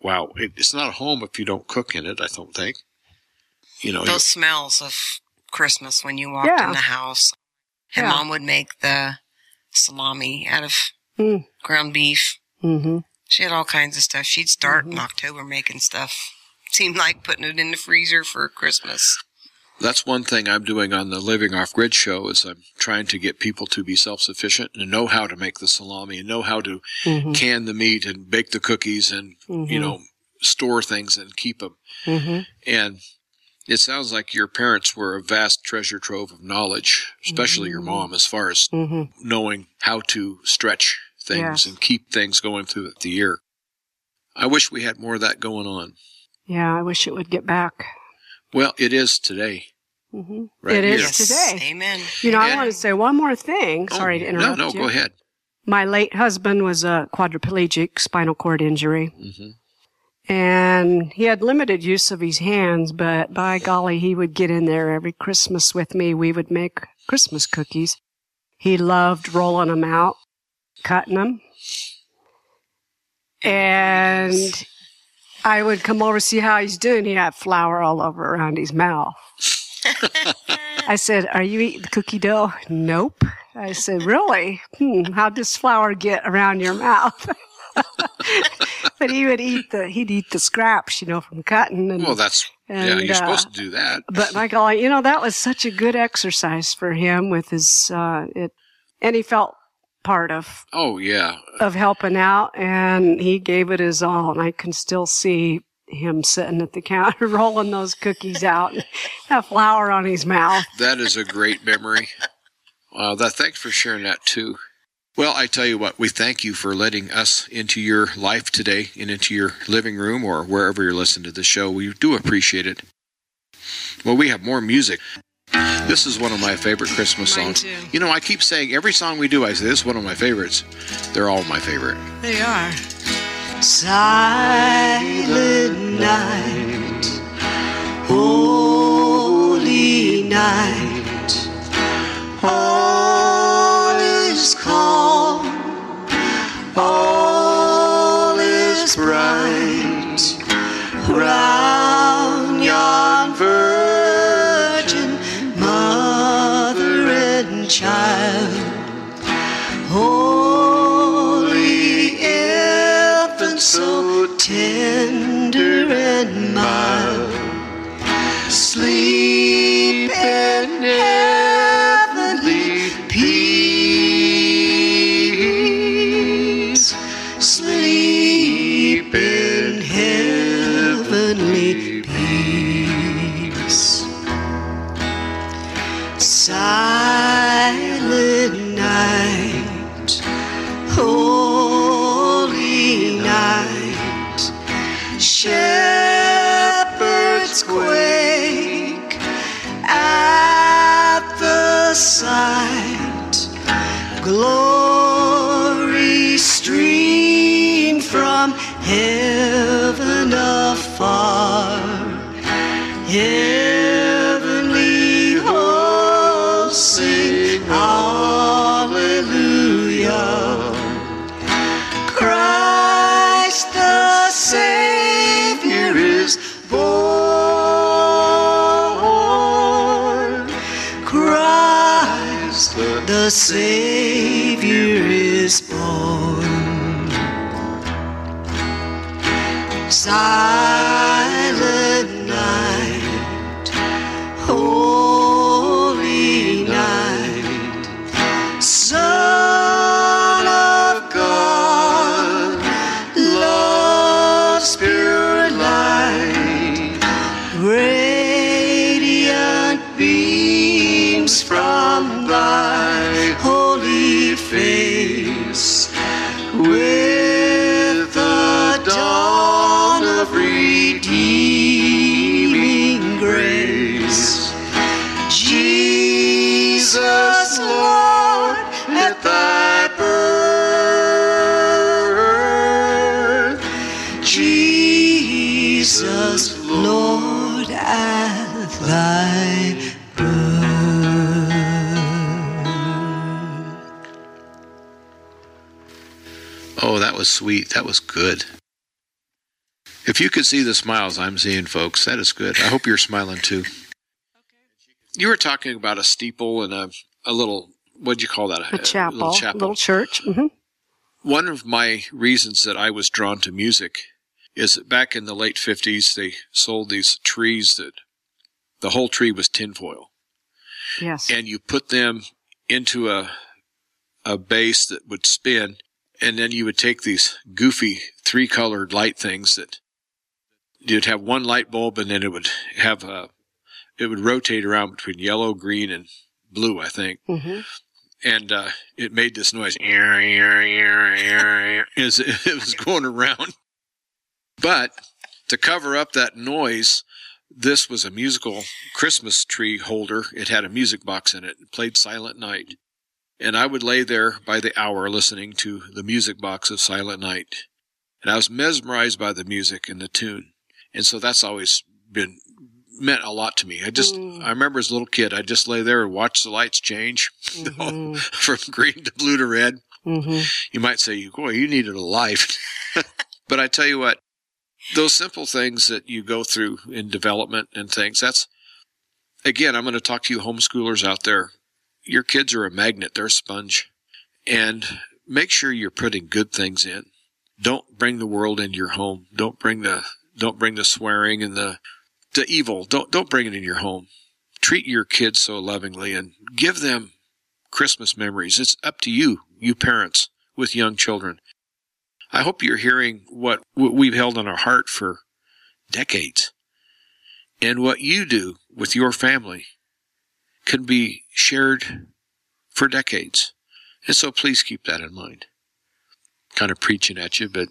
wow, it, it's not a home if you don't cook in it, I don't think. You know, Those smells of Christmas when you walked Yeah. in the house. And Yeah. mom would make the salami out of Mm. ground beef. Mhm. She had all kinds of stuff. She'd start Mm-hmm. in October making stuff. [LAUGHS] Seemed like putting it in the freezer for Christmas. that's one thing I'm doing on the Living Off Grid show is I'm trying to get people to be self-sufficient and know how to make the salami and know how to Mhm. can the meat and bake the cookies and, you Mhm. know, store things and keep them. Mhm. And it sounds like your parents were a vast treasure trove of knowledge, especially your mom, as far as Mhm. knowing how to stretch things Yes. and keep things going through the year. I wish we had more of that going on. Yeah, I wish it would get back. Well, it is today. hmm Right It is here. Yes. today. Amen. You know, I want to say one more thing. Sorry to Oh, interrupt No, no, you. go ahead. My late husband was a quadriplegic spinal cord injury. And he had limited use of his hands, but by golly, he would get in there every Christmas with me. We would make Christmas cookies. He loved rolling them out, cutting them. And I would come over to see how he's doing. He'd have flour all over around his mouth. [LAUGHS] I said, Are you eating cookie dough? Nope. I said, Really? Hmm, how'd this flour get around your mouth? [LAUGHS] but he would eat the he'd eat the scraps, you know, from cutting and Well, that's yeah. and, You're uh, supposed to do that. but Michael, you know, that was such a good exercise for him with his uh it and he felt part of Oh yeah. of helping out and he gave it his all and I can still see him sitting at the counter [LAUGHS] rolling those cookies out and have flour on his mouth. That is a great memory. Wow, that thanks for sharing that too. Well, I tell you what, we thank you for letting us into your life today and into your living room or wherever you're listening to the show. We do appreciate it. Well, we have more music. This is one of my favorite Christmas Mine songs. too. You know, I keep saying every song we do, I say this is one of my favorites. They're all my favorite. They are. Silent night, holy night, all calm, all is bright, round yon virgin mother and child. Holy infant, so tender was good. If you could see the smiles I'm seeing, folks, that is good. I hope you're smiling too. You were talking about a steeple and a, a little, what'd you call that? A chapel, little chapel. little church. hmm One of my reasons that I was drawn to music is that back in the late 50s, they sold these trees that the whole tree was tinfoil. Yes. And you put them into a, a base that would spin, and then you would take these goofy three colored light things that you'd have one light bulb, and then it would have a, it would rotate around between yellow, green, and blue, I think hmm and uh, it made this noise as it was going around. But to cover up that noise, this was a musical Christmas tree holder. It had a music box in it. and played Silent Night. And I would lay there by the hour listening to the music box of Silent Night. And I was mesmerized by the music and the tune. And so that's always been meant a lot to me. I just, I remember as a little kid, I'd just lay there and watch the lights change [LAUGHS] from green to blue to red. hmm You might say, boy, you needed a life. [LAUGHS] but I tell you what, those simple things that you go through in development and things, that's, again, I'm going to talk to you homeschoolers out there. Your kids are a magnet, they're a sponge. And make sure you're putting good things in. Don't bring the world into your home. Don't bring the, don't bring the swearing and the, the evil. Don't, don't bring it in your home. Treat your kids so lovingly and give them Christmas memories. It's up to you, you parents with young children. I hope you're hearing what, we've held on our heart for decades. And what you do with your family can be shared for decades. And so please keep that in mind. Kind of preaching at you, but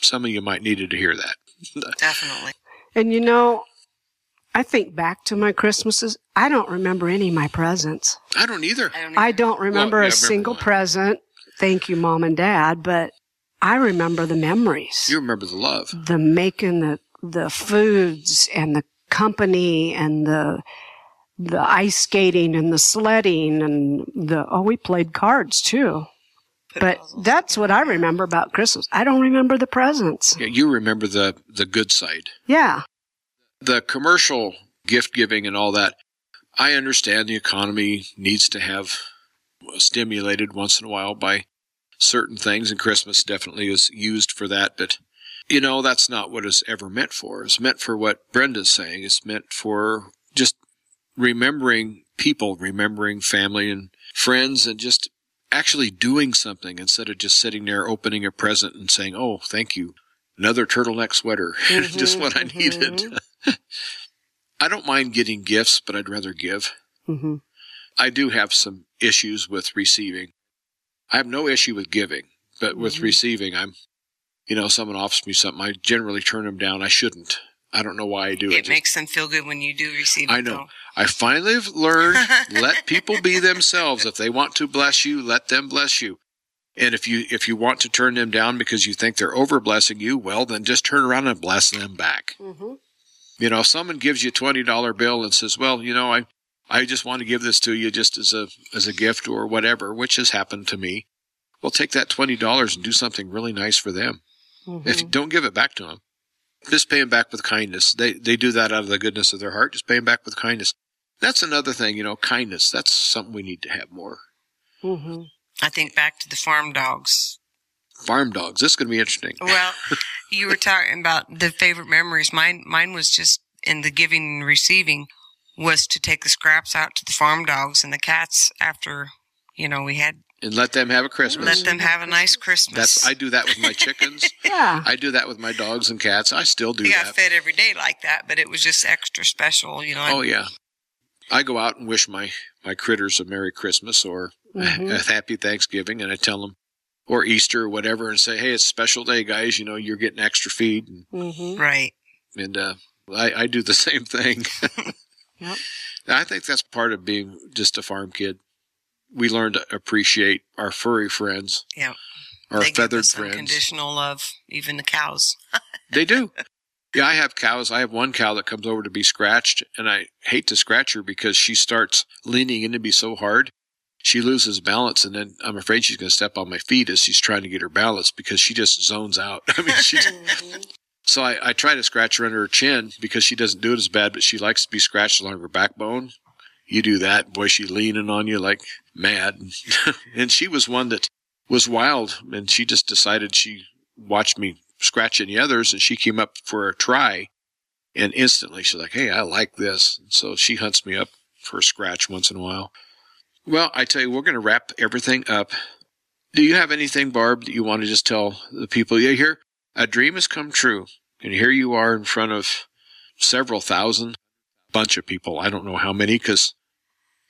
some of you might needed to hear that. [LAUGHS] Definitely. And you know, I think back to my Christmases. I don't remember any of my presents. I don't either. I don't, I don't remember yeah, I a remember single one. present. Thank you, mom and dad. But I remember the memories, You remember the love. the making the the foods and the company and the the ice skating and the sledding and the oh we played cards too. But that's what I remember about Christmas. I don't remember the presents. Yeah, you remember the, the good side. Yeah. the commercial gift giving and all that, I understand the economy needs to have stimulated once in a while by certain things, and Christmas definitely is used for that. But you know, that's not what it's ever meant for. It's meant for what Brenda's saying. It's meant for just remembering people, remembering family and friends, and just actually doing something instead of just sitting there opening a present and saying, "Oh, thank you." another turtleneck sweater, [LAUGHS] Mm-hmm, just what I needed. [LAUGHS] I don't mind getting gifts, but I'd rather give. hmm I do have some issues with receiving. I have no issue with giving, but with Mm-hmm. receiving, I'm, you know, someone offers me something, I generally turn them down. I shouldn't. I don't know why I do it. It makes them feel good when you do receive it. I know. though. I finally have learned [LAUGHS] let people be themselves. If they want to bless you, let them bless you. And if you if you want to turn them down because you think they're over blessing you, well then just turn around and bless them back. hmm You know, if someone gives you a twenty dollar bill and says, "Well, you know, I I just want to give this to you just as a as a gift or whatever," which has happened to me. Well, take that twenty dollars and do something really nice for them. If you don't give it back to them, just pay them back with kindness. They they do that out of the goodness of their heart. Just pay them back with kindness. That's another thing, you know, kindness. That's something we need to have more. hmm I think back to the farm dogs. Farm dogs. This is going to be interesting. Well, [LAUGHS] you were talking about the favorite memories. Mine, mine was just in the giving and receiving was to take the scraps out to the farm dogs and the cats after, you know, we had And let them have a Christmas. let them have a nice Christmas. That's I do that with my chickens. [LAUGHS] Yeah. I do that with my dogs and cats. I still do we got that. fed every day like that, but it was just extra special, you know. Oh yeah. I go out and wish my my critters a Merry Christmas or Mhm. [LAUGHS] a Happy Thanksgiving, and I tell them, or Easter or whatever, and say, "Hey, it's a special day, guys. You know, you're getting extra feed." And, hmm Right. and uh, I, I do the [LAUGHS] same thing. Yep. I think that's part of being just a farm kid. We learn to appreciate our furry friends, Yeah. our they feathered friends. unconditional love, even the cows. [LAUGHS] They do. Yeah, I have cows. I have one cow that comes over to be scratched, and I hate to scratch her because she starts leaning into me so hard. She loses balance, and then I'm afraid she's going to step on my feet as she's trying to get her balance because she just zones out. [LAUGHS] I mean, she. Mm-hmm. so I, I try to scratch her under her chin because she doesn't do it as bad, but she likes to be scratched along her backbone. You do that, boy, she leaning on you like mad. [LAUGHS] and she was one that was wild, and she just decided she watched me scratching the others, and she came up for a try, and instantly she's like, "Hey, I like this." So she hunts me up for a scratch once in a while. Well, I tell you, we're going to wrap everything up. Do you have anything, Barb, that you want to just tell the people? Yeah, here, a dream has come true, and here you are in front of several thousand, bunch of people. I don't know how many because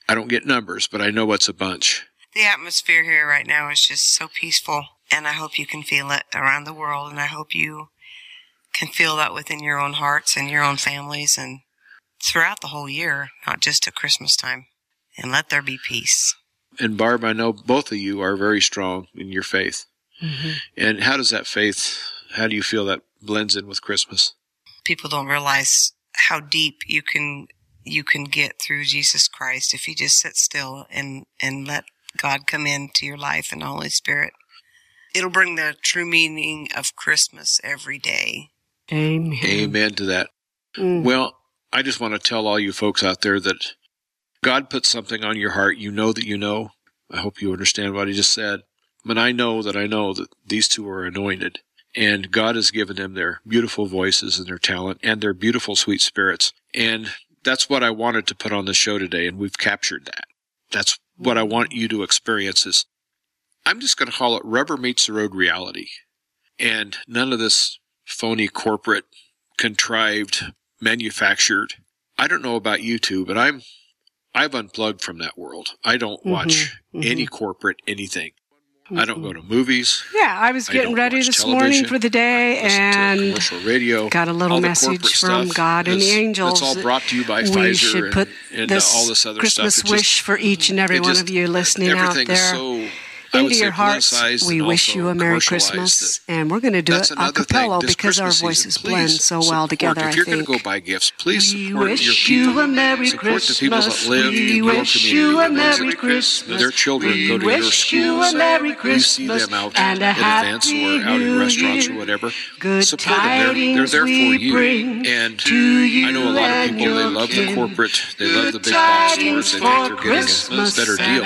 I don't get numbers, but I know it's a bunch. The atmosphere here right now is just so peaceful, and I hope you can feel it around the world, and I hope you can feel that within your own hearts and your own families and throughout the whole year, not just at Christmas time. And let there be peace. And Barb, I know both of you are very strong in your faith. Mm-hmm. And how does that faith, how do you feel that blends in with Christmas? People don't realize how deep you can you can get through Jesus Christ if you just sit still and and let God come into your life and the Holy Spirit. It'll bring the true meaning of Christmas every day. Amen. Amen to that. Mm. Well, I just want to tell all you folks out there that God put something on your heart. You know that you know. I hope you understand what he just said. But I know that I know that these two are anointed. And God has given them their beautiful voices and their talent and their beautiful, sweet spirits. And that's what I wanted to put on the show today. And we've captured that. That's what I want you to experience is I'm just going to call it rubber meets the road reality. And none of this phony corporate contrived, manufactured. I don't know about you two, but I'm I've unplugged from that world. I don't watch mhm. any corporate anything. I don't go to movies. Yeah, I was getting don't ready this morning for the day and radio. got a little message from God and the angels. It's all brought to you by we Pfizer should put and uh, this all this other Christmas stuff. It wish just- for each and every one just- of you listening out everything there. is so. Into your hearts, we wish you a Merry Christmas, and we're going to do it a cappella because our voices season, blend so well together. If I you're going to go buy gifts, please We support wish your you people. a Merry support the people that Christmas. live We in your community. you a Merry Christmas. Their children We go to your wish you a schools. Merry You see Christmas them out and events or out in restaurants or whatever. Good support them. They're, they're there for you. And you I know a lot of people, they love the corporate, they love the big box stores. They think they're getting a Christmas better deal.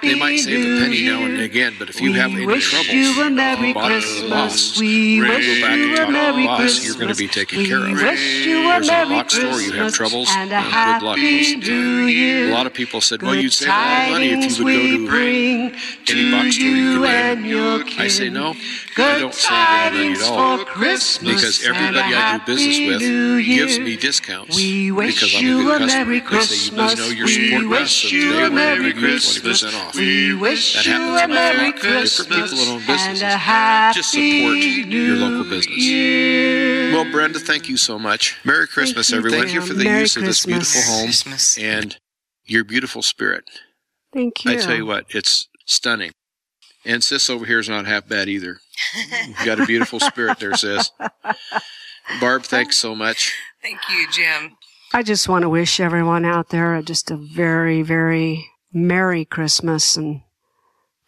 They might save a penny now and Year. Again, but if you We have any wish troubles, you a Merry bother the boss. Christmas. We Go wish you a Merry boss. Christmas. You're going to be taken we care of. wish you a There's a Merry box store, you have troubles, and a good luck most Happy time. New Year. A lot of people said, well, you'd save a lot of money if you would go to any box store you could and I say no. I don't save any money at all for Christmas because and a everybody I do business with gives me discounts We wish because I'm a good a customer. Merry They say you must know your Christmas. support We wish so you today a we're going to Merry give you Christmas. 20% off. We wish That you happens a with Merry different Christmas people that own businesses. and a Happy Just support your local business. New Well, Brenda, thank you so much. Merry Christmas, you, everyone. Dan. Thank you for the Merry use of this beautiful home Christmas. and your beautiful spirit. Thank you. I tell you what, it's stunning. And sis over here is not half bad either. [LAUGHS] You've got a beautiful spirit there, sis. Barb, thanks so much. Thank you, Jim. I just want to wish everyone out there just a very, very Merry Christmas and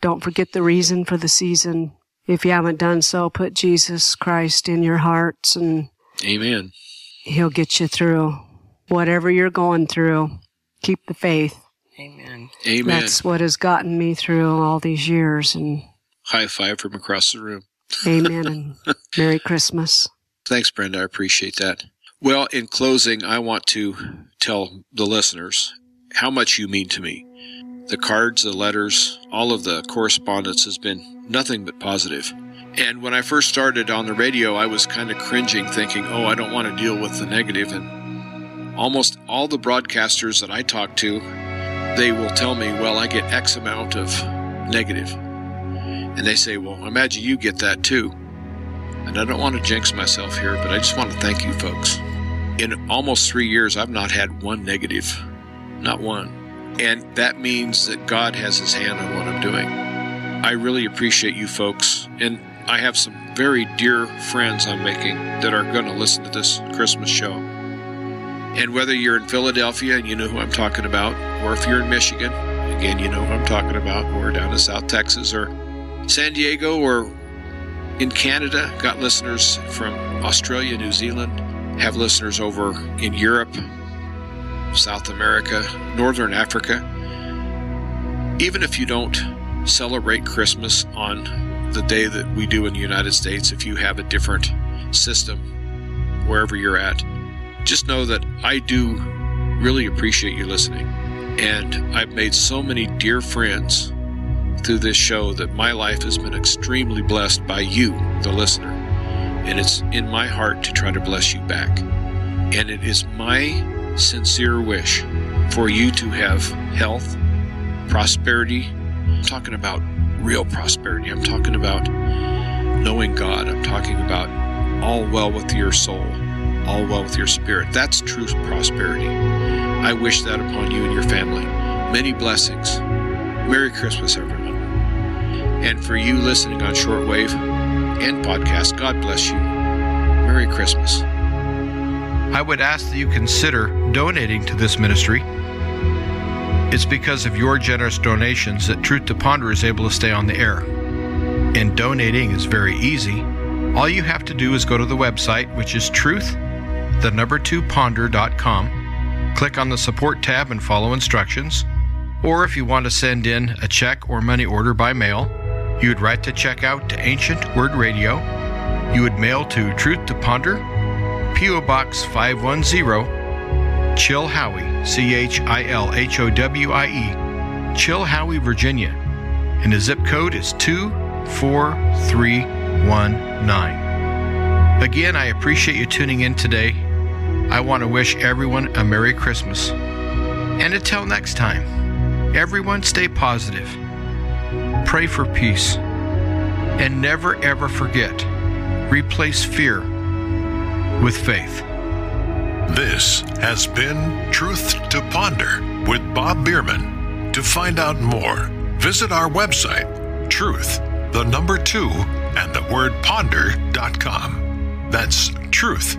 don't forget the reason for the season. If you haven't done so, put Jesus Christ in your hearts and Amen. He'll get you through whatever you're going through. Keep the faith. Amen. Amen. That's what has gotten me through all these years. And High five from across the room. amen and [LAUGHS] Merry Christmas. Thanks, Brenda. I appreciate that. Well, in closing, I want to tell the listeners how much you mean to me. The cards, the letters, all of the correspondence has been nothing but positive. And when I first started on the radio, I was kind of cringing, thinking, oh, I don't want to deal with the negative. And almost all the broadcasters that I talk to, they will tell me, well, I get X amount of negative. And they say, well, imagine you get that too. And I don't want to jinx myself here, but I just want to thank you folks. In almost three years, I've not had one negative. Not one. And that means that God has his hand on what I'm doing. I really appreciate you folks. And I have some very dear friends I'm making that are going to listen to this Christmas show. Mm-hmm. And whether you're in Philadelphia and you know who I'm talking about, or if you're in Michigan, again, you know who I'm talking about, or down in South Texas, or San Diego, or in Canada, got listeners from Australia, New Zealand, have listeners over in Europe, South America, Northern Africa. Even if you don't celebrate Christmas on the day that we do in the United States, if you have a different system wherever you're at, just know that I do really appreciate you listening. And I've made so many dear friends through this show that my life has been extremely blessed by you, the listener. And it's in my heart to try to bless you back. And it is my sincere wish for you to have health, prosperity. I'm talking about real prosperity. I'm talking about knowing God. I'm talking about all well with your soul, all well with your spirit. That's true prosperity. I wish that upon you and your family. Many blessings. Merry Christmas, everyone. And for you listening on shortwave and podcast, God bless you. Merry Christmas. I would ask that you consider donating to this ministry. It's because of your generous donations that Truth to Ponder is able to stay on the air. And donating is very easy. All you have to do is go to the website, which is truth, the number two ponder.com. Click on the support tab and follow instructions. Or if you want to send in a check or money order by mail, you would write the check out to Ancient Word Radio. You would mail to Truth to Ponder, P.O. Box 510, Chilhowie, C H I L H O W I E, Chilhowie, Virginia. And the zip code is 24319. Again, I appreciate you tuning in today. I want to wish everyone a Merry Christmas. And until next time, everyone stay positive, pray for peace, and never ever forget replace fear with faith. This has been Truth to Ponder with Bob Bierman. To find out more, visit our website, truth, the number two, and the word ponder.com. That's truth,